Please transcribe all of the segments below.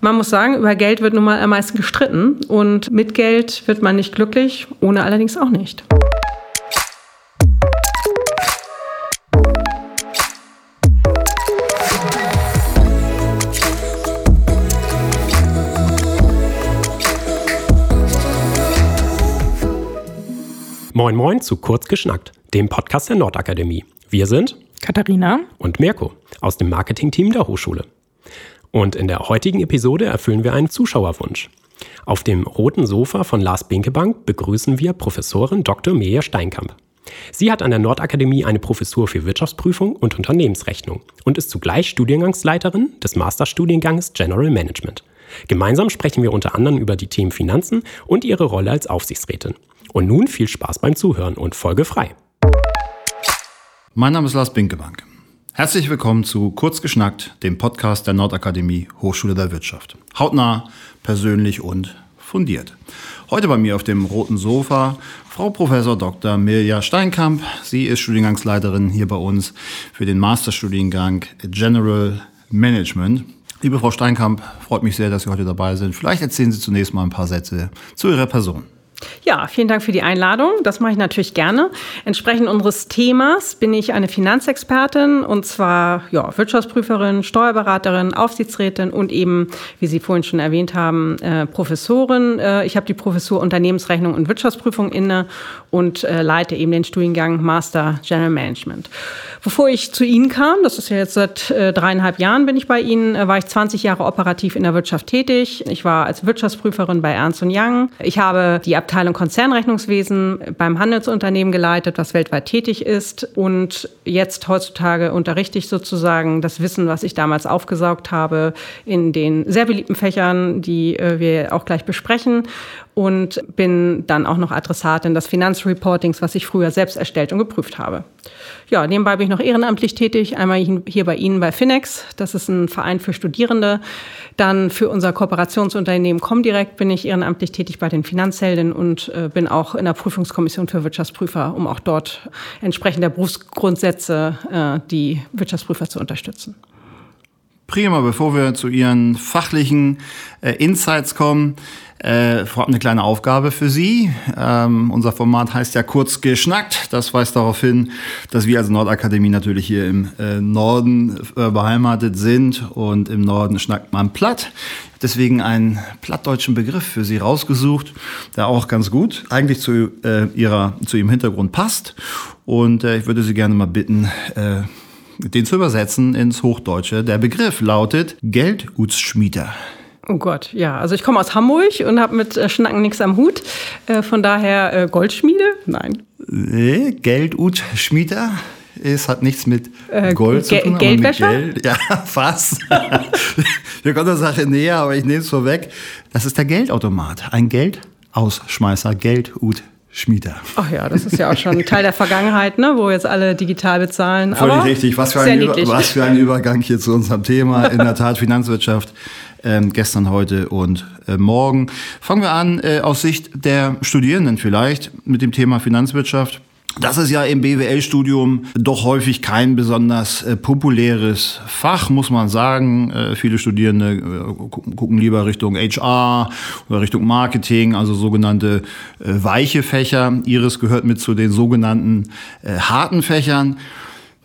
Man muss sagen, über Geld wird nun mal am meisten gestritten und mit Geld wird man nicht glücklich, ohne allerdings auch nicht. Moin Moin zu Kurz geschnackt, dem Podcast der Nordakademie. Wir sind Katharina und Mirko aus dem Marketingteam der Hochschule. Und in der heutigen Episode erfüllen wir einen Zuschauerwunsch. Auf dem roten Sofa von Lars Binkebank begrüßen wir Professorin Dr. Mirja Steinkamp. Sie hat an der Nordakademie eine Professur für Wirtschaftsprüfung und Unternehmensrechnung und ist zugleich Studiengangsleiterin des Masterstudiengangs General Management. Gemeinsam sprechen wir unter anderem über die Themen Finanzen und ihre Rolle als Aufsichtsrätin. Und nun viel Spaß beim Zuhören und Folge frei. Mein Name ist Lars Binkebank. Herzlich willkommen zu Kurz geschnackt, dem Podcast der Nordakademie Hochschule der Wirtschaft. Hautnah, persönlich und fundiert. Heute bei mir auf dem roten Sofa Frau Professor Dr. Mirja Steinkamp. Sie ist Studiengangsleiterin hier bei uns für den Masterstudiengang General Management. Liebe Frau Steinkamp, freut mich sehr, dass Sie heute dabei sind. Vielleicht erzählen Sie zunächst mal ein paar Sätze zu Ihrer Person. Ja, vielen Dank für die Einladung. Das mache ich natürlich gerne. Entsprechend unseres Themas bin ich eine Finanzexpertin und zwar ja, Wirtschaftsprüferin, Steuerberaterin, Aufsichtsrätin und eben, wie Sie vorhin schon erwähnt haben, äh, Professorin. Äh, ich habe die Professur Unternehmensrechnung und Wirtschaftsprüfung inne und äh, leite eben den Studiengang Master General Management. Bevor ich zu Ihnen kam, das ist ja jetzt seit äh, dreieinhalb Jahren bin ich bei Ihnen, äh, war ich 20 Jahre operativ in der Wirtschaft tätig. Ich war als Wirtschaftsprüferin bei Ernst Young. Ich habe die Abteilung Konzernrechnungswesen beim Handelsunternehmen geleitet, was weltweit tätig ist. Und jetzt heutzutage unterrichte ich sozusagen das Wissen, was ich damals aufgesaugt habe, in den sehr beliebten Fächern, die äh, wir auch gleich besprechen und bin dann auch noch Adressatin des Finanzreportings, was ich früher selbst erstellt und geprüft habe. Ja, nebenbei bin ich noch ehrenamtlich tätig, einmal hier bei Ihnen bei Finex, das ist ein Verein für Studierende. Dann für unser Kooperationsunternehmen Comdirect bin ich ehrenamtlich tätig bei den Finanzhelden und äh, bin auch in der Prüfungskommission für Wirtschaftsprüfer, um auch dort entsprechend der Berufsgrundsätze äh, die Wirtschaftsprüfer zu unterstützen. Prima, bevor wir zu Ihren fachlichen äh, Insights kommen, äh, vorab eine kleine Aufgabe für Sie. Ähm, unser Format heißt ja kurz geschnackt. Das weist darauf hin, dass wir als Nordakademie natürlich hier im äh, Norden äh, beheimatet sind und im Norden schnackt man platt. Deswegen einen plattdeutschen Begriff für Sie rausgesucht, der auch ganz gut eigentlich zu, äh, ihrer, zu Ihrem Hintergrund passt. Und äh, ich würde Sie gerne mal bitten, äh, den zu übersetzen ins Hochdeutsche. Der Begriff lautet Geldutsschmieder. Oh Gott, ja. Also ich komme aus Hamburg und habe mit äh, Schnacken nichts am Hut. Äh, von daher äh, Goldschmiede? Nein. Nee, Geldutschmieder. Es hat nichts mit äh, Gold zu tun. Geldwäscher? Geld. Ja, fast. Wir kommen der Sache näher, aber ich nehme es vorweg. Das ist der Geldautomat. Ein Geldausschmeißer, Geldut. Schmieder. Ach ja, das ist ja auch schon Teil der Vergangenheit, ne, wo jetzt alle digital bezahlen. Völlig Aber richtig. Was für, ein Über, was für ein Übergang hier zu unserem Thema. In der Tat Finanzwirtschaft. Ähm, gestern, heute und äh, morgen. Fangen wir an äh, aus Sicht der Studierenden vielleicht mit dem Thema Finanzwirtschaft. Das ist ja im BWL-Studium doch häufig kein besonders äh, populäres Fach, muss man sagen. Äh, viele Studierende äh, gucken lieber Richtung HR oder Richtung Marketing, also sogenannte weiche Fächer. Ihres gehört mit zu den sogenannten harten Fächern.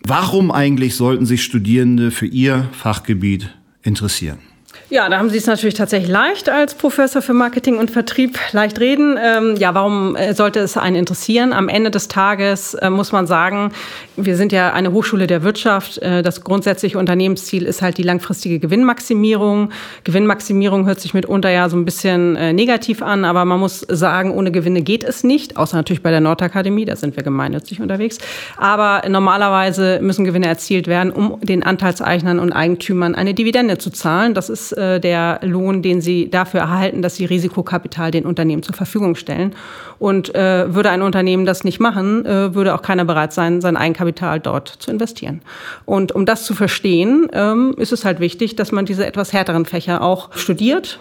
Warum eigentlich sollten sich Studierende für ihr Fachgebiet interessieren? Ja, da haben Sie es natürlich tatsächlich leicht als Professor für Marketing und Vertrieb leicht reden. Ähm, ja, warum äh, sollte es einen interessieren? Am Ende des Tages äh, muss man sagen, wir sind ja eine Hochschule der Wirtschaft. Äh, das grundsätzliche Unternehmensziel ist halt die langfristige Gewinnmaximierung. Gewinnmaximierung hört sich mitunter ja so ein bisschen äh, negativ an, aber man muss sagen, ohne Gewinne geht es nicht, außer natürlich bei der Nordakademie, da sind wir gemeinnützig unterwegs. Aber normalerweise müssen Gewinne erzielt werden, um den Anteilseignern und Eigentümern eine Dividende zu zahlen. Das ist äh, der Lohn, den sie dafür erhalten, dass sie Risikokapital den Unternehmen zur Verfügung stellen. Und äh, würde ein Unternehmen das nicht machen, äh, würde auch keiner bereit sein, sein Eigenkapital dort zu investieren. Und um das zu verstehen, ähm, ist es halt wichtig, dass man diese etwas härteren Fächer auch studiert.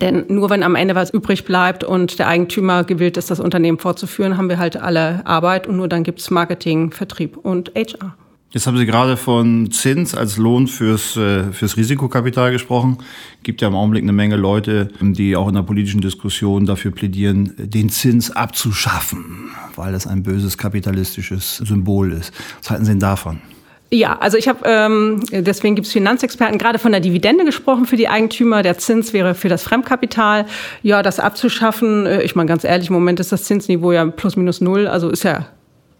Denn nur wenn am Ende was übrig bleibt und der Eigentümer gewillt ist, das Unternehmen fortzuführen, haben wir halt alle Arbeit und nur dann gibt's Marketing, Vertrieb und HR. Jetzt haben Sie gerade von Zins als Lohn fürs, äh, fürs Risikokapital gesprochen. Gibt ja im Augenblick eine Menge Leute, die auch in der politischen Diskussion dafür plädieren, den Zins abzuschaffen, weil das ein böses kapitalistisches Symbol ist. Was halten Sie denn davon? Ja, also ich habe, ähm, deswegen gibt es Finanzexperten gerade von der Dividende gesprochen für die Eigentümer. Der Zins wäre für das Fremdkapital. Ja, das abzuschaffen, äh, ich meine ganz ehrlich, im Moment ist das Zinsniveau ja plus minus null, also ist ja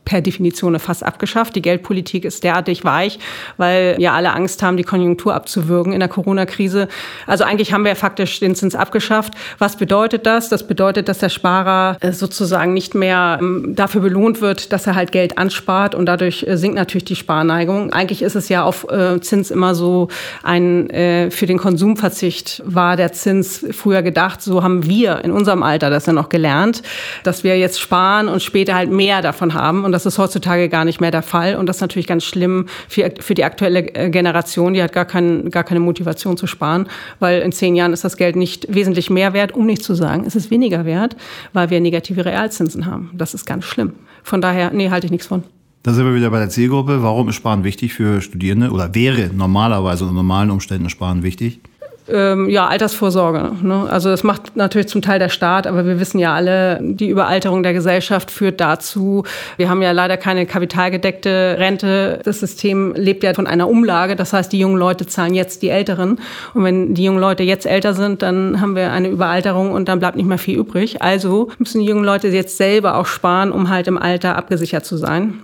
per Definition fast abgeschafft. Die Geldpolitik ist derartig weich, weil ja alle Angst haben, die Konjunktur abzuwürgen in der Corona-Krise. Also eigentlich haben wir faktisch den Zins abgeschafft. Was bedeutet das? Das bedeutet, dass der Sparer äh, sozusagen nicht mehr ähm, dafür belohnt wird, dass er halt Geld anspart und dadurch äh, sinkt natürlich die Sparneigung. Eigentlich ist es ja auf äh, Zins immer so ein für den Konsumverzicht war der Zins früher gedacht. So haben wir in unserem Alter das ja noch gelernt, dass wir jetzt sparen und später halt mehr davon haben. Und und das ist heutzutage gar nicht mehr der Fall. Und das ist natürlich ganz schlimm für, für die aktuelle äh, Generation. Die hat gar, kein, gar keine Motivation zu sparen, weil in zehn Jahren ist das Geld nicht wesentlich mehr wert, um nicht zu sagen, es ist weniger wert, weil wir negative Realzinsen haben. Das ist ganz schlimm. Von daher, nee, halte ich nichts von. Da sind wir wieder bei der Zielgruppe. Warum ist Sparen wichtig für Studierende oder wäre normalerweise unter normalen Umständen Sparen wichtig? Ähm, ja, Altersvorsorge. Ne? Also das macht natürlich zum Teil der Staat, aber wir wissen ja alle, die Überalterung der Gesellschaft führt dazu. Wir haben ja leider keine kapitalgedeckte Rente. Das System lebt ja von einer Umlage. Das heißt, die jungen Leute zahlen jetzt die Älteren. Und wenn die jungen Leute jetzt älter sind, dann haben wir eine Überalterung und dann bleibt nicht mehr viel übrig. Also müssen die jungen Leute jetzt selber auch sparen, um halt im Alter abgesichert zu sein.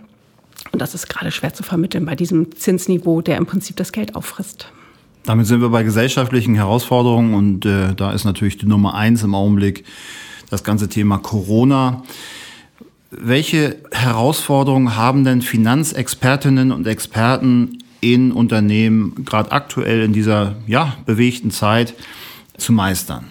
Und das ist gerade schwer zu vermitteln bei diesem Zinsniveau, der im Prinzip das Geld auffrisst. Damit sind wir bei gesellschaftlichen Herausforderungen und äh, da ist natürlich die Nummer eins im Augenblick das ganze Thema Corona. Welche Herausforderungen haben denn Finanzexpertinnen und Experten in Unternehmen gerade aktuell in dieser ja, bewegten Zeit zu meistern?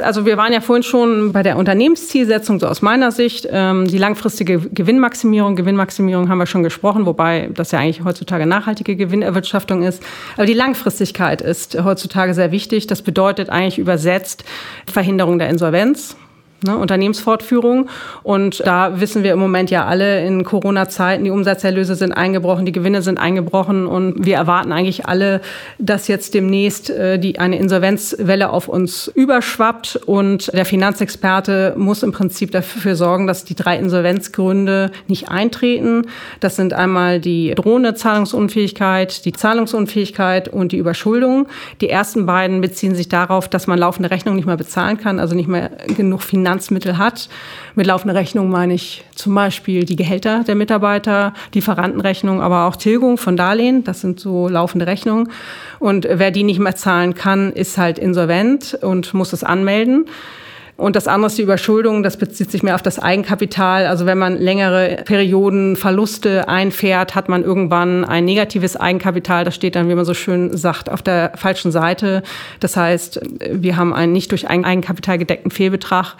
Also wir waren ja vorhin schon bei der Unternehmenszielsetzung, so aus meiner Sicht. Ähm, die langfristige Gewinnmaximierung, Gewinnmaximierung haben wir schon gesprochen, wobei das ja eigentlich heutzutage nachhaltige Gewinnerwirtschaftung ist. Aber die Langfristigkeit ist heutzutage sehr wichtig. Das bedeutet eigentlich übersetzt Verhinderung der Insolvenz ne, Unternehmensfortführung. Und da wissen wir im Moment ja alle in Corona-Zeiten, die Umsatzerlöse sind eingebrochen, die Gewinne sind eingebrochen und wir erwarten eigentlich alle, dass jetzt demnächst äh, die, eine Insolvenzwelle auf uns überschwappt und der Finanzexperte muss im Prinzip dafür sorgen, dass die drei Insolvenzgründe nicht eintreten. Das sind einmal die drohende Zahlungsunfähigkeit, die Zahlungsunfähigkeit und die Überschuldung. Die ersten beiden beziehen sich darauf, dass man laufende Rechnungen nicht mehr bezahlen kann, also nicht mehr genug Finanz Finanzmittel hat. Mit laufender Rechnung meine ich zum Beispiel die Gehälter der Mitarbeiter, Lieferantenrechnung, aber auch Tilgung von Darlehen. Das sind so laufende Rechnungen. Und wer die nicht mehr zahlen kann, ist halt insolvent und muss es anmelden. Und das andere ist die Überschuldung. Das bezieht sich mehr auf das Eigenkapital. Also wenn man längere Perioden Verluste einfährt, hat man irgendwann ein negatives Eigenkapital. Das steht dann, wie man so schön sagt, auf der falschen Seite. Das heißt, wir haben einen nicht durch Eigenkapital gedeckten Fehlbetrag.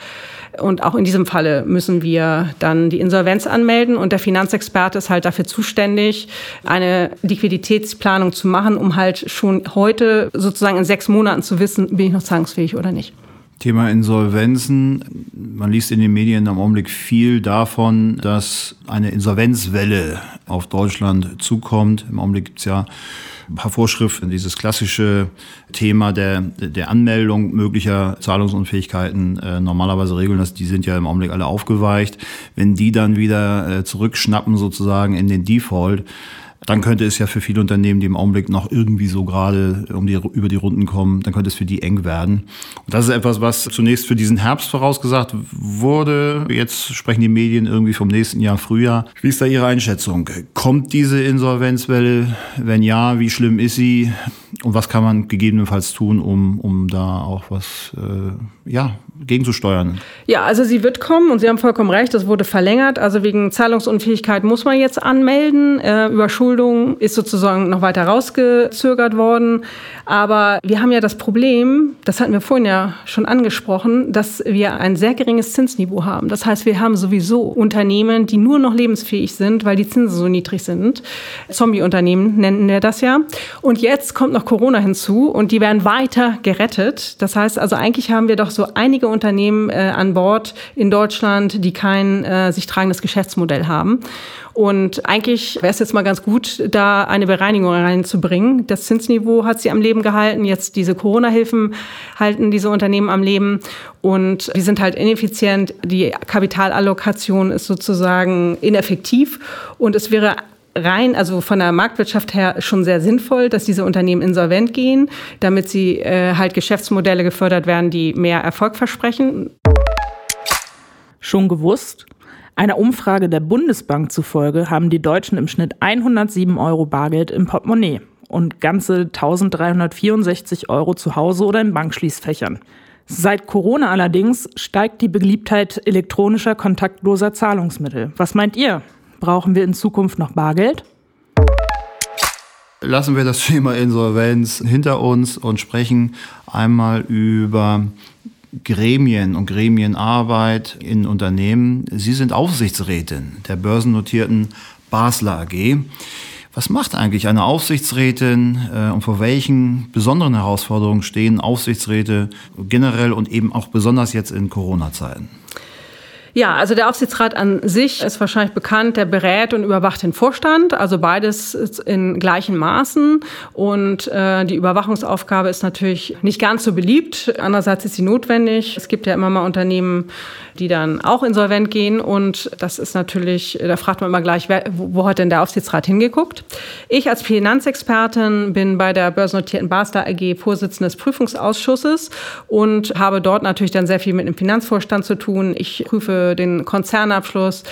Und auch in diesem Falle müssen wir dann die Insolvenz anmelden. Und der Finanzexperte ist halt dafür zuständig, eine Liquiditätsplanung zu machen, um halt schon heute sozusagen in sechs Monaten zu wissen, bin ich noch zahlungsfähig oder nicht. Thema Insolvenzen. Man liest in den Medien im Augenblick viel davon, dass eine Insolvenzwelle auf Deutschland zukommt. Im Augenblick gibt es ja ein paar Vorschriften, dieses klassische Thema der, der Anmeldung möglicher Zahlungsunfähigkeiten äh, normalerweise regeln das, die sind ja im Augenblick alle aufgeweicht. Wenn die dann wieder äh, zurückschnappen sozusagen in den Default, dann könnte es ja für viele Unternehmen, die im Augenblick noch irgendwie so gerade um die, über die Runden kommen, dann könnte es für die eng werden. Und das ist etwas, was zunächst für diesen Herbst vorausgesagt wurde. Jetzt sprechen die Medien irgendwie vom nächsten Jahr Frühjahr. Wie ist da Ihre Einschätzung? Kommt diese Insolvenzwelle? Wenn ja, wie schlimm ist sie? Und was kann man gegebenenfalls tun, um, um da auch was äh, ja, gegenzusteuern? Ja, also sie wird kommen und Sie haben vollkommen recht, das wurde verlängert. Also wegen Zahlungsunfähigkeit muss man jetzt anmelden. Äh, Überschuldung ist sozusagen noch weiter rausgezögert worden. Aber wir haben ja das Problem, das hatten wir vorhin ja schon angesprochen, dass wir ein sehr geringes Zinsniveau haben. Das heißt, wir haben sowieso Unternehmen, die nur noch lebensfähig sind, weil die Zinsen so niedrig sind. Zombie-Unternehmen nennen wir das ja. Und jetzt kommt noch Corona hinzu und die werden weiter gerettet. Das heißt also, eigentlich haben wir doch so einige Unternehmen äh, an Bord in Deutschland, die kein äh, sich tragendes Geschäftsmodell haben. Und eigentlich wäre es jetzt mal ganz gut, da eine Bereinigung reinzubringen. Das Zinsniveau hat sie am Leben gehalten. Jetzt diese Corona-Hilfen halten diese Unternehmen am Leben. Und die sind halt ineffizient. Die Kapitalallokation ist sozusagen ineffektiv. Und es wäre rein, also von der Marktwirtschaft her schon sehr sinnvoll, dass diese Unternehmen insolvent gehen, damit sie äh, halt Geschäftsmodelle gefördert werden, die mehr Erfolg versprechen. Schon gewusst? Einer Umfrage der Bundesbank zufolge haben die Deutschen im Schnitt 107 Euro Bargeld im Portemonnaie und ganze 1364 Euro zu Hause oder in Bankschließfächern. Seit Corona allerdings steigt die Beliebtheit elektronischer kontaktloser Zahlungsmittel. Was meint ihr? Brauchen wir in Zukunft noch Bargeld? Lassen wir das Thema Insolvenz hinter uns und sprechen einmal über Gremien und Gremienarbeit in Unternehmen. Sie sind Aufsichtsrätin der börsennotierten Basler AG. Was macht eigentlich eine Aufsichtsrätin äh, und vor welchen besonderen Herausforderungen stehen Aufsichtsräte generell und eben auch besonders jetzt in Corona-Zeiten? Ja, also der Aufsichtsrat an sich ist wahrscheinlich bekannt, der berät und überwacht den Vorstand, also beides in gleichen Maßen. Und äh, die Überwachungsaufgabe ist natürlich nicht ganz so beliebt. Andererseits ist sie notwendig. Es gibt ja immer mal Unternehmen, die dann auch insolvent gehen. Und das ist natürlich, da fragt man immer gleich, wer, wo hat denn der Aufsichtsrat hingeguckt? Ich als Finanzexpertin bin bei der börsennotierten Basler AG Vorsitzende des Prüfungsausschusses und habe dort natürlich dann sehr viel mit dem Finanzvorstand zu tun. Ich prüfe den Konzernabschluss,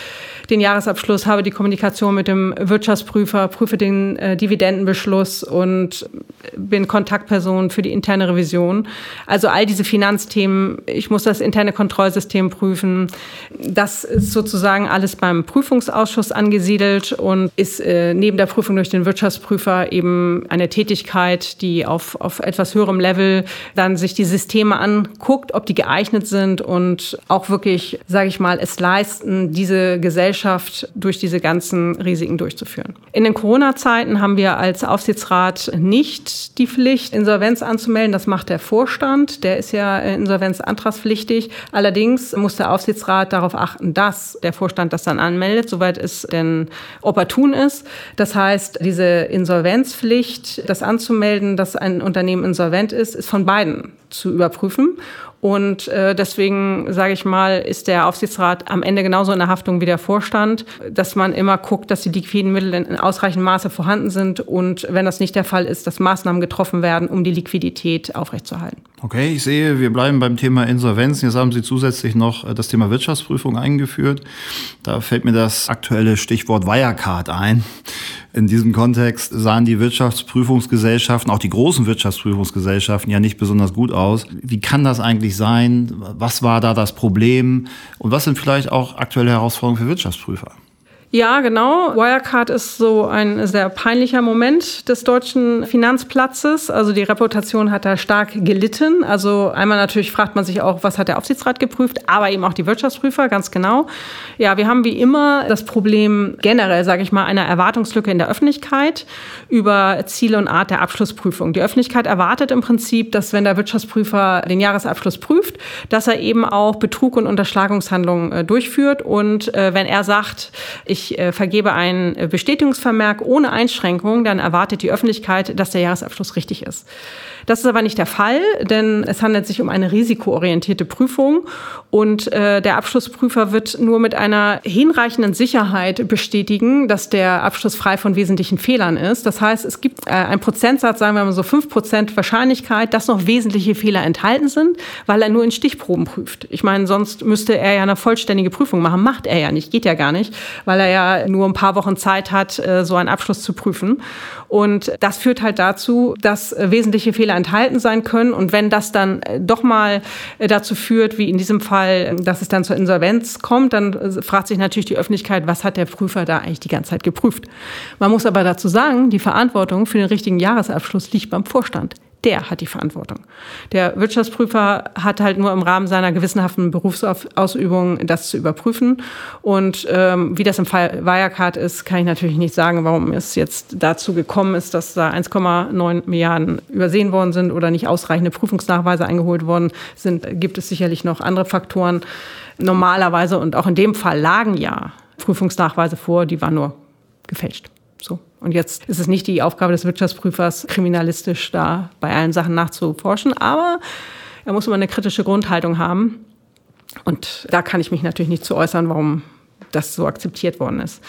den Jahresabschluss, habe die Kommunikation mit dem Wirtschaftsprüfer, prüfe den äh, Dividendenbeschluss und bin Kontaktperson für die interne Revision. Also all diese Finanzthemen. Ich muss das interne Kontrollsystem prüfen. Das ist sozusagen alles beim Prüfungsausschuss angesiedelt und ist äh, neben der Prüfung durch den Wirtschaftsprüfer eben eine Tätigkeit, die auf, auf etwas höherem Level dann sich die Systeme anguckt, ob die geeignet sind und auch wirklich, sage ich mal, es leisten, diese Gesellschaft Gesellschaft durch diese ganzen Risiken durchzuführen. In den Corona-Zeiten haben wir als Aufsichtsrat nicht die Pflicht, Insolvenz anzumelden. Das macht der Vorstand. Der ist ja insolvenzantragspflichtig. Allerdings muss der Aufsichtsrat darauf achten, dass der Vorstand das dann anmeldet, soweit es denn opportun ist. Das heißt, diese Insolvenzpflicht, das anzumelden, dass ein Unternehmen insolvent ist, ist von beiden zu überprüfen. Und äh, deswegen, sage ich mal, ist der Aufsichtsrat am Ende genauso in der Haftung wie der Vorstand, dass man immer guckt, dass die liquiden Mittel in ausreichendem Maße vorhanden sind und wenn das nicht der Fall ist, dass Maßnahmen getroffen werden, um die Liquidität aufrechtzuerhalten. Okay, ich sehe, wir bleiben beim Thema Insolvenz. Jetzt haben Sie zusätzlich noch äh, das Thema Wirtschaftsprüfung eingeführt. Da fällt mir das aktuelle Stichwort Wirecard ein. In diesem Kontext sahen die Wirtschaftsprüfungsgesellschaften, auch die großen Wirtschaftsprüfungsgesellschaften, ja nicht besonders gut aus. Wie kann das eigentlich sein? Was war da das Problem? Und was sind vielleicht auch aktuelle Herausforderungen für Wirtschaftsprüfer? Ja, genau. Wirecard ist so ein sehr peinlicher Moment des deutschen Finanzplatzes. Also die Reputation hat da stark gelitten. Also einmal natürlich fragt man sich auch, was hat der Aufsichtsrat geprüft, aber eben auch die Wirtschaftsprüfer, ganz genau. Ja, wir haben wie immer das Problem generell, sage ich mal, einer Erwartungslücke in der Öffentlichkeit über Ziele und Art der Abschlussprüfung. Die Öffentlichkeit erwartet im Prinzip, dass wenn der Wirtschaftsprüfer den Jahresabschluss prüft, dass er eben auch Betrug und Unterschlagungshandlungen äh, durchführt. Und äh, wenn er sagt, ich ich äh, vergebe einen äh, Bestätigungsvermerk ohne Einschränkung, dann erwartet die Öffentlichkeit, dass der Jahresabschluss richtig ist. Das ist aber nicht der Fall, denn es handelt sich um eine risikoorientierte Prüfung und äh, der Abschlussprüfer wird nur mit einer hinreichenden Sicherheit bestätigen, dass der Abschluss frei von wesentlichen Fehlern ist. Das heißt, es gibt äh, einen Prozentsatz, sagen wir mal so fünf Prozent Wahrscheinlichkeit, dass noch wesentliche Fehler enthalten sind, weil er nur in Stichproben prüft. Ich meine, sonst müsste er ja eine vollständige Prüfung machen. Macht er ja nicht, geht ja gar nicht, weil er ja nur ein paar Wochen Zeit hat, äh, so einen Abschluss zu prüfen. Und das führt halt dazu, dass äh, wesentliche Fehler enthalten sein können. Und wenn das dann äh, doch mal dazu führt, wie in diesem Fall, dass es dann zur Insolvenz kommt, dann fragt sich natürlich die Öffentlichkeit, was hat der Prüfer da eigentlich die ganze Zeit geprüft. Man muss aber dazu sagen, die Verantwortung für den richtigen Jahresabschluss liegt beim Vorstand der hat die Verantwortung. Der Wirtschaftsprüfer hat halt nur im Rahmen seiner gewissenhaften Berufsausübung das zu überprüfen. Und ähm, wie das im Fall Wirecard ist, kann ich natürlich nicht sagen, warum es jetzt dazu gekommen ist, dass da 1,9 Milliarden übersehen worden sind oder nicht ausreichende Prüfungsnachweise eingeholt worden sind. Gibt es sicherlich noch andere Faktoren. Normalerweise und auch in dem Fall lagen ja Prüfungsnachweise vor, die waren nur gefälscht. So. Und jetzt ist es nicht die Aufgabe des Wirtschaftsprüfers, kriminalistisch da bei allen Sachen nachzuforschen, aber er muss immer eine kritische Grundhaltung haben. Und da kann ich mich natürlich nicht zu äußern, warum das so akzeptiert worden ist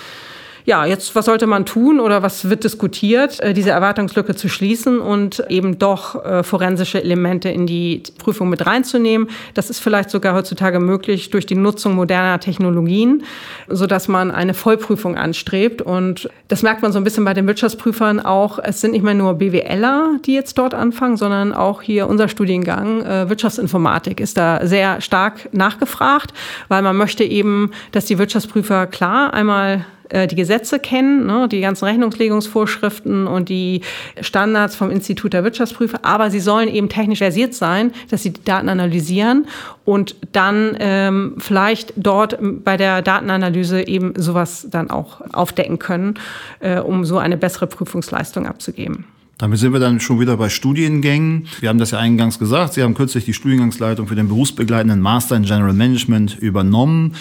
ja, jetzt, was sollte man tun oder was wird diskutiert, äh, diese Erwartungslücke zu schließen und eben doch äh, forensische Elemente in die Prüfung mit reinzunehmen. Das ist vielleicht sogar heutzutage möglich durch die Nutzung moderner Technologien, so dass man eine Vollprüfung anstrebt. Und das merkt man so ein bisschen bei den Wirtschaftsprüfern auch. Es sind nicht mehr nur BWLer, die jetzt dort anfangen, sondern auch hier unser Studiengang äh, Wirtschaftsinformatik ist da sehr stark nachgefragt, weil man möchte eben, dass die Wirtschaftsprüfer klar einmal äh, die Gesetze kennen, ne, die ganzen Rechnungslegungsvorschriften und die Standards vom Institut der Wirtschaftsprüfer, aber sie sollen eben technisch versiert sein, dass sie die Daten analysieren und dann ähm, vielleicht dort bei der Datenanalyse eben sowas dann auch aufdecken können, äh, um so eine bessere Prüfungsleistung abzugeben. Damit sind wir dann schon wieder bei Studiengängen. Wir haben das ja eingangs gesagt. Sie haben kürzlich die Studiengangsleitung für den berufsbegleitenden Master in General Management übernommen.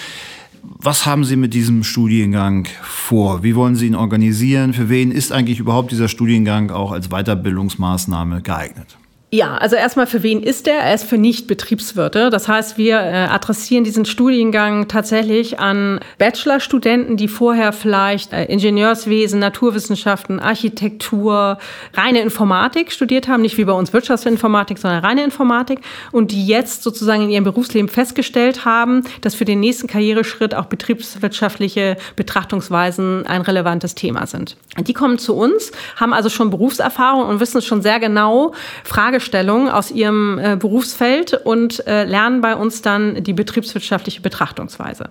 Was haben Sie mit diesem Studiengang vor? Wie wollen Sie ihn organisieren? Für wen ist eigentlich überhaupt dieser Studiengang auch als Weiterbildungsmaßnahme geeignet? Ja, also erstmal für wen ist der? Er ist für Nicht-Betriebswirte. Das heißt, wir äh, adressieren diesen Studiengang tatsächlich an Bachelorstudenten, die vorher vielleicht äh, Ingenieurswesen, Naturwissenschaften, Architektur, reine Informatik studiert haben, nicht wie bei uns Wirtschaftsinformatik, sondern reine Informatik und die jetzt sozusagen in ihrem Berufsleben festgestellt haben, dass für den nächsten Karriereschritt auch betriebswirtschaftliche Betrachtungsweisen ein relevantes Thema sind. Die kommen zu uns, haben also schon Berufserfahrung und wissen schon sehr genau, Frage Fragestellungen aus ihrem äh, Berufsfeld und äh, lernen bei uns dann die betriebswirtschaftliche Betrachtungsweise.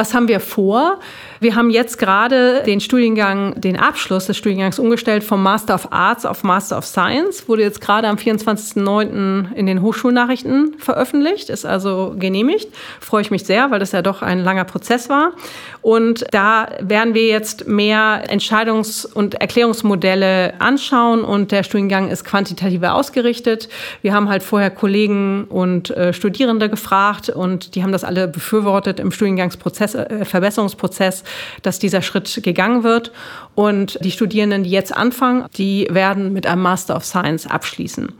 Was haben wir vor? Wir haben jetzt gerade den Studiengang, den Abschluss des Studiengangs umgestellt vom Master of Arts auf Master of Science. Wurde jetzt gerade am 24.09. in den Hochschulnachrichten veröffentlicht, ist also genehmigt. Freue ich mich sehr, weil das ja doch ein langer Prozess war. Und da werden wir jetzt mehr Entscheidungs- und Erklärungsmodelle anschauen und der Studiengang ist quantitativer ausgerichtet. Wir haben halt vorher Kollegen und äh, Studierende gefragt und die haben das alle befürwortet im Studiengangsprozess Prozess, Verbesserungsprozess, dass dieser Schritt gegangen wird. Und die Studierenden, die jetzt anfangen, die werden mit einem Master of Science abschließen.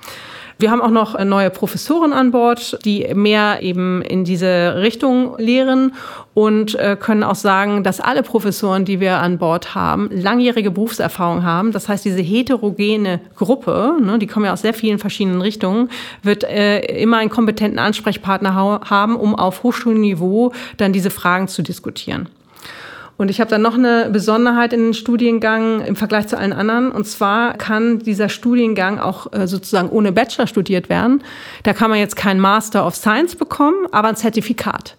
Wir haben auch noch neue Professoren an Bord, die mehr eben in diese Richtung lehren und äh, können auch sagen, dass alle Professoren, die wir an Bord haben, langjährige Berufserfahrung haben. Das heißt, diese heterogene Gruppe, ne, die kommen ja aus sehr vielen verschiedenen Richtungen, wird äh, immer einen kompetenten Ansprechpartner haben, um auf Hochschulniveau dann diese Fragen zu diskutieren. Und ich habe dann noch eine Besonderheit in den Studiengang im Vergleich zu allen anderen. Und zwar kann dieser Studiengang auch äh, sozusagen ohne Bachelor studiert werden. Da kann man jetzt kein Master of Science bekommen, aber ein Zertifikat.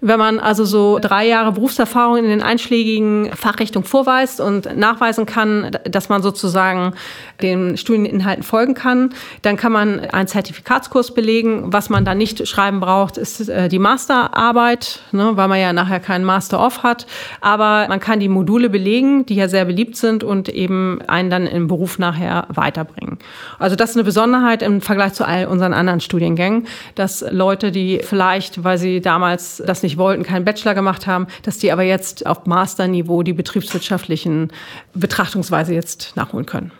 Wenn man also so drei Jahre Berufserfahrung in den einschlägigen Fachrichtungen vorweist und nachweisen kann, dass man sozusagen den Studieninhalten folgen kann, dann kann man einen Zertifikatskurs belegen. Was man da nicht schreiben braucht, ist äh, die Masterarbeit, ne, weil man ja nachher keinen Master off hat. Aber man kann die Module belegen, die ja sehr beliebt sind und eben einen dann im Beruf nachher weiterbringen. Also das ist eine Besonderheit im Vergleich zu all unseren anderen Studiengängen, dass Leute, die vielleicht, weil sie damals das nicht nicht wollten, keinen Bachelor gemacht haben, dass die aber jetzt auf Masterniveau die betriebswirtschaftlichen Betrachtungsweise jetzt nachholen können.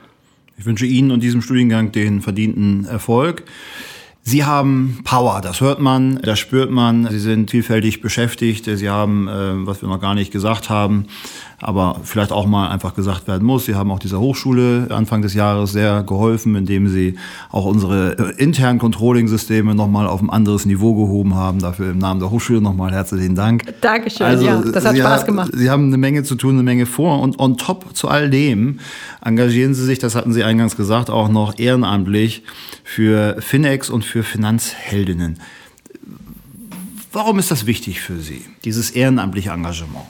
Ich wünsche Ihnen und diesem Studiengang den verdienten Erfolg. Sie haben Power, das hört man, das spürt man. Sie sind vielfältig beschäftigt. Sie haben, äh, was wir noch gar nicht gesagt haben, aber vielleicht auch mal einfach gesagt werden muss. Sie haben auch dieser Hochschule Anfang des Jahres sehr geholfen, indem sie auch unsere äh, internen Controlling-Systeme nochmal auf ein anderes Niveau gehoben haben. Dafür im Namen der Hochschule nochmal herzlichen Dank. Dankeschön, also, ja, das hat sie Spaß gemacht. Sie haben eine Menge zu tun, eine Menge vor und on top zu all dem engagieren Sie sich, das hatten Sie eingangs gesagt, auch noch ehrenamtlich für Finex und für Finanzheldinnen. Warum ist das wichtig für Sie, dieses ehrenamtliche Engagement?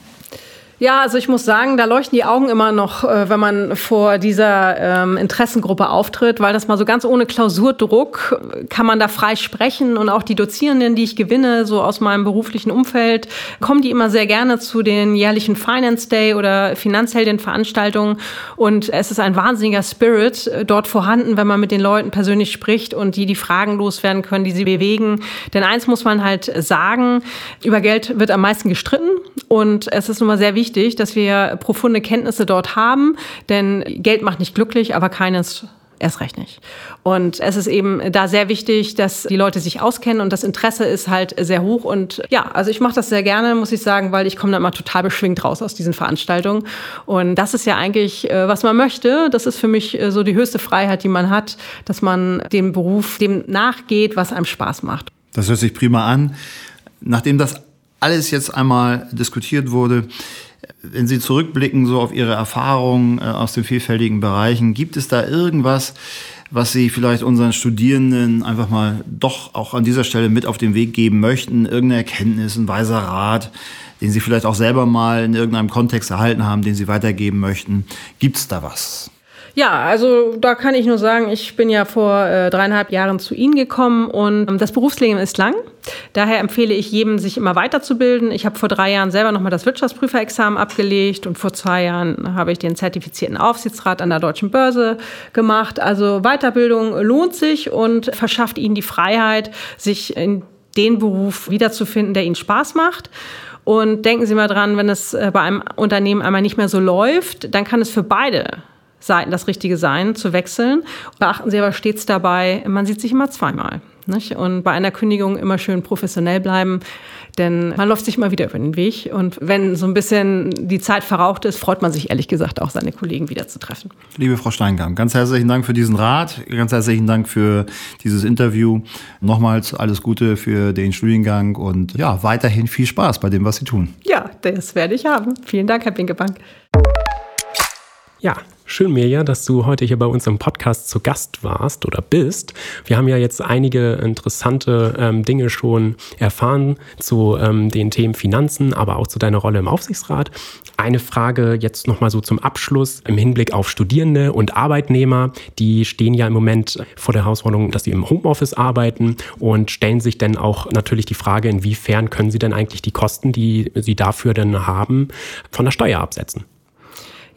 Ja, also ich muss sagen, da leuchten die Augen immer noch, äh, wenn man vor dieser ähm, Interessengruppe auftritt, weil das mal so ganz ohne Klausurdruck kann man da frei sprechen und auch die Dozierenden, die ich gewinne, so aus meinem beruflichen Umfeld, kommen die immer sehr gerne zu den jährlichen Finance Day oder Finanzheldin-Veranstaltungen und es ist ein wahnsinniger Spirit äh, dort vorhanden, wenn man mit den Leuten persönlich spricht und die die Fragen loswerden können, die sie bewegen. Denn eins muss man halt sagen, über Geld wird am meisten gestritten Und es ist nun mal sehr wichtig, dass wir profunde Kenntnisse dort haben, denn Geld macht nicht glücklich, aber keines erst recht nicht. Und es ist eben da sehr wichtig, dass die Leute sich auskennen und das Interesse ist halt sehr hoch. Und ja, also ich mache das sehr gerne, muss ich sagen, weil ich komme da immer total beschwingt raus aus diesen Veranstaltungen. Und das ist ja eigentlich, äh, was man möchte. Das ist für mich äh, so die höchste Freiheit, die man hat, dass man dem Beruf dem nachgeht, was einem Spaß macht. Das hört sich prima an. Nachdem das alles jetzt einmal diskutiert wurde, wenn Sie zurückblicken so auf Ihre Erfahrungen äh, aus den vielfältigen Bereichen, gibt es da irgendwas, was Sie vielleicht unseren Studierenden einfach mal doch auch an dieser Stelle mit auf den Weg geben möchten? Irgendeine Erkenntnis, ein weiser Rat, den Sie vielleicht auch selber mal in irgendeinem Kontext erhalten haben, den Sie weitergeben möchten? Gibt es da was? Ja, also da kann ich nur sagen, ich bin ja vor äh, dreieinhalb Jahren zu Ihnen gekommen und ähm, das Berufsleben ist lang. Daher empfehle ich jedem, sich immer weiterzubilden. Ich habe vor drei Jahren selber nochmal das Wirtschaftsprüferexamen abgelegt und vor zwei Jahren habe ich den zertifizierten Aufsichtsrat an der Deutschen Börse gemacht. Also Weiterbildung lohnt sich und verschafft Ihnen die Freiheit, sich in den Beruf wiederzufinden, der Ihnen Spaß macht. Und denken Sie mal dran, wenn es äh, bei einem Unternehmen einmal nicht mehr so läuft, dann kann es für beide Seiten das richtige Sein zu wechseln. Beachten Sie aber stets dabei, man sieht sich immer zweimal. Nicht? Und bei einer Kündigung immer schön professionell bleiben, denn man läuft sich immer wieder über den Weg. Und wenn so ein bisschen die Zeit verraucht ist, freut man sich ehrlich gesagt auch, seine Kollegen wiederzutreffen. Liebe Frau Steinkamp, ganz herzlichen Dank für diesen Rat, ganz herzlichen Dank für dieses Interview. Nochmals alles Gute für den Studiengang und ja, weiterhin viel Spaß bei dem, was Sie tun. Ja, das werde ich haben. Vielen Dank, Herr Binkebank. Ja, schön, Mirja, dass du heute hier bei uns im Podcast zu Gast warst oder bist. Wir haben ja jetzt einige interessante ähm, Dinge schon erfahren zu ähm, den Themen Finanzen, aber auch zu deiner Rolle im Aufsichtsrat. Eine Frage jetzt nochmal so zum Abschluss im Hinblick auf Studierende und Arbeitnehmer. Die stehen ja im Moment vor der Herausforderung, dass sie im Homeoffice arbeiten und stellen sich dann auch natürlich die Frage, inwiefern können sie denn eigentlich die Kosten, die sie dafür dann haben, von der Steuer absetzen?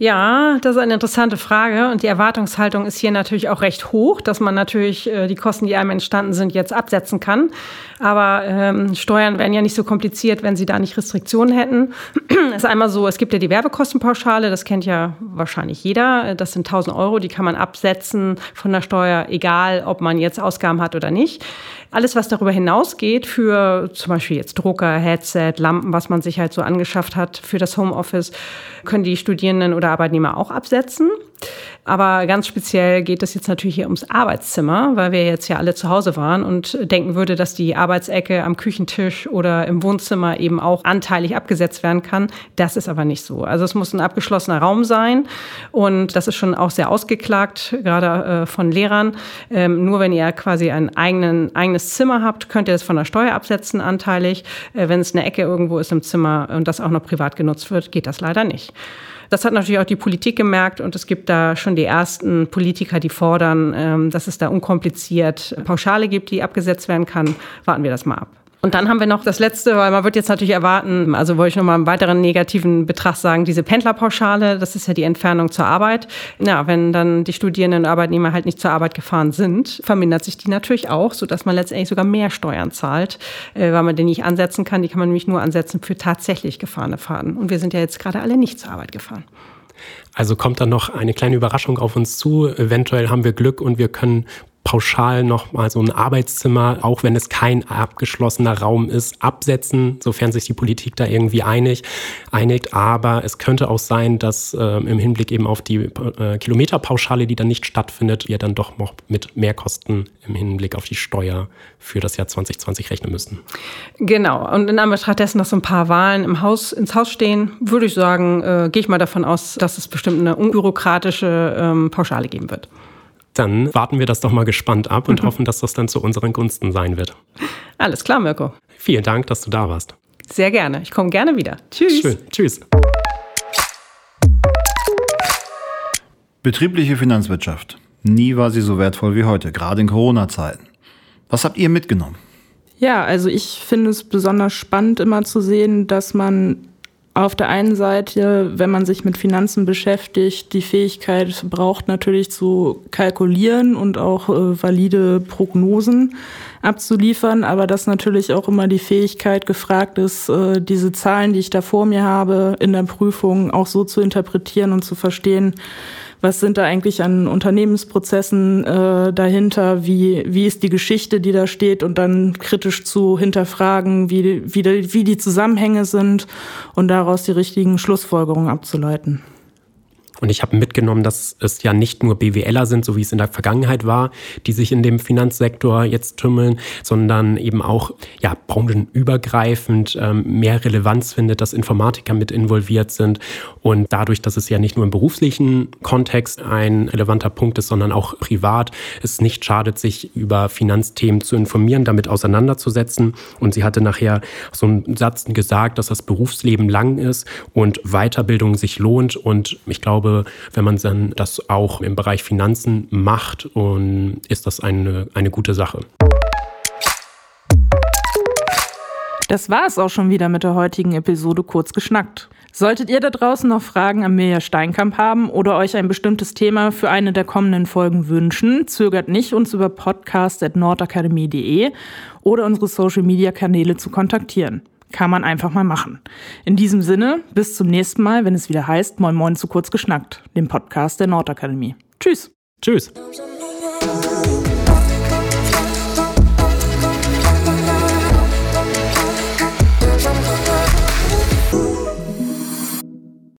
Ja, das ist eine interessante Frage und die Erwartungshaltung ist hier natürlich auch recht hoch, dass man natürlich äh, die Kosten, die einem entstanden sind, jetzt absetzen kann. Aber ähm, Steuern wären ja nicht so kompliziert, wenn sie da nicht Restriktionen hätten. Ist einmal so, es gibt ja die Werbekostenpauschale, das kennt ja wahrscheinlich jeder. Das sind 1000 Euro, die kann man absetzen von der Steuer, egal ob man jetzt Ausgaben hat oder nicht. Alles, was darüber hinausgeht, für zum Beispiel jetzt Drucker, Headset, Lampen, was man sich halt so angeschafft hat für das Homeoffice, können die Studierenden oder Arbeitnehmer auch absetzen. Aber ganz speziell geht es jetzt natürlich hier ums Arbeitszimmer, weil wir jetzt ja alle zu Hause waren und denken würde, dass die Arbeitsecke am Küchentisch oder im Wohnzimmer eben auch anteilig abgesetzt werden kann. Das ist aber nicht so. Also es muss ein abgeschlossener Raum sein und das ist schon auch sehr ausgeklagt, gerade äh, von Lehrern. Ähm, nur wenn ihr quasi ein eigenen, eigenes Zimmer habt, könnt ihr das von der Steuer absetzen anteilig. Äh, wenn es eine Ecke irgendwo ist im Zimmer und das auch noch privat genutzt wird, geht das leider nicht. Das hat natürlich auch die Politik gemerkt und es gibt da schon die ersten Politiker, die fordern, ähm, dass es da unkompliziert Pauschale gibt, die abgesetzt werden kann. Warten wir das mal ab. Und dann haben wir noch das Letzte, weil man wird jetzt natürlich erwarten, also wollte ich noch mal einen weiteren negativen Betracht sagen, diese Pendlerpauschale, das ist ja die Entfernung zur Arbeit. Ja, wenn dann die Studierenden und Arbeitnehmer halt nicht zur Arbeit gefahren sind, vermindert sich die natürlich auch, sodass man letztendlich sogar mehr Steuern zahlt, äh, weil man die nicht ansetzen kann. Die kann man nämlich nur ansetzen für tatsächlich gefahrene Fahrten. Und wir sind ja jetzt gerade alle nicht zur Arbeit gefahren. Also kommt dann noch eine kleine Überraschung auf uns zu. Eventuell haben wir Glück und wir können pauschal noch mal so ein Arbeitszimmer, auch wenn es kein abgeschlossener Raum ist, absetzen, sofern sich die Politik da irgendwie einig, einigt. Aber es könnte auch sein, dass äh, im Hinblick eben auf die äh, Kilometerpauschale, die dann nicht stattfindet, wir dann doch noch mit Mehrkosten im Hinblick auf die Steuer für das Jahr 2020 rechnen müssen. Genau. Und in Anbetracht dessen, dass so ein paar Wahlen im Haus, ins Haus stehen, würde ich sagen, äh, gehe ich mal davon aus, dass es bestimmt eine unbürokratische ähm, Pauschale geben wird. Dann warten wir das doch mal gespannt ab und mhm. hoffen, dass das dann zu unseren Gunsten sein wird. Alles klar, Mirko. Vielen Dank, dass du da warst. Sehr gerne. Ich komme gerne wieder. Tschüss. Schön. Tschüss. Betriebliche Finanzwirtschaft. Nie war sie so wertvoll wie heute, gerade in Corona-Zeiten. Was habt ihr mitgenommen? Ja, also ich finde es besonders spannend, immer zu sehen, dass man auf der einen Seite, wenn man sich mit Finanzen beschäftigt, die Fähigkeit braucht natürlich zu kalkulieren und auch äh, valide Prognosen abzuliefern, aber dass natürlich auch immer die Fähigkeit gefragt ist, äh, diese Zahlen, die ich da vor mir habe, in der Prüfung auch so zu interpretieren und zu verstehen, was sind da eigentlich an Unternehmensprozessen äh, dahinter, wie, wie ist die Geschichte, die da steht und dann kritisch zu hinterfragen, wie, wie, wie die Zusammenhänge sind und daraus die richtigen Schlussfolgerungen abzuleiten. Und ich habe mitgenommen, dass es ja nicht nur BWLer sind, so wie es in der Vergangenheit war, die sich in dem Finanzsektor jetzt tümmeln, sondern eben auch ja, branchenübergreifend ähm, mehr Relevanz findet, dass Informatiker mit involviert sind. Und dadurch, dass es ja nicht nur im beruflichen Kontext ein relevanter Punkt ist, sondern auch privat, es nicht schadet, sich über Finanzthemen zu informieren, damit auseinanderzusetzen. Und sie hatte nachher so einen Satz gesagt, dass das Berufsleben lang ist und Weiterbildung sich lohnt. Und ich glaube, glaube, wenn man dann das auch im Bereich Finanzen macht, und ist das eine, eine gute Sache. Das war es auch schon wieder mit der heutigen Episode kurz geschnackt. Solltet ihr da draußen noch Fragen an Mirja Steinkamp haben oder euch ein bestimmtes Thema für eine der kommenden Folgen wünschen, zögert nicht, uns über podcast.nordakademie.de oder unsere Social Media Kanäle zu kontaktieren. Kann man einfach mal machen. In diesem Sinne, bis zum nächsten Mal, wenn es wieder heißt Moin Moin zu kurz geschnackt, dem Podcast der Nordakademie. Tschüss. Tschüss.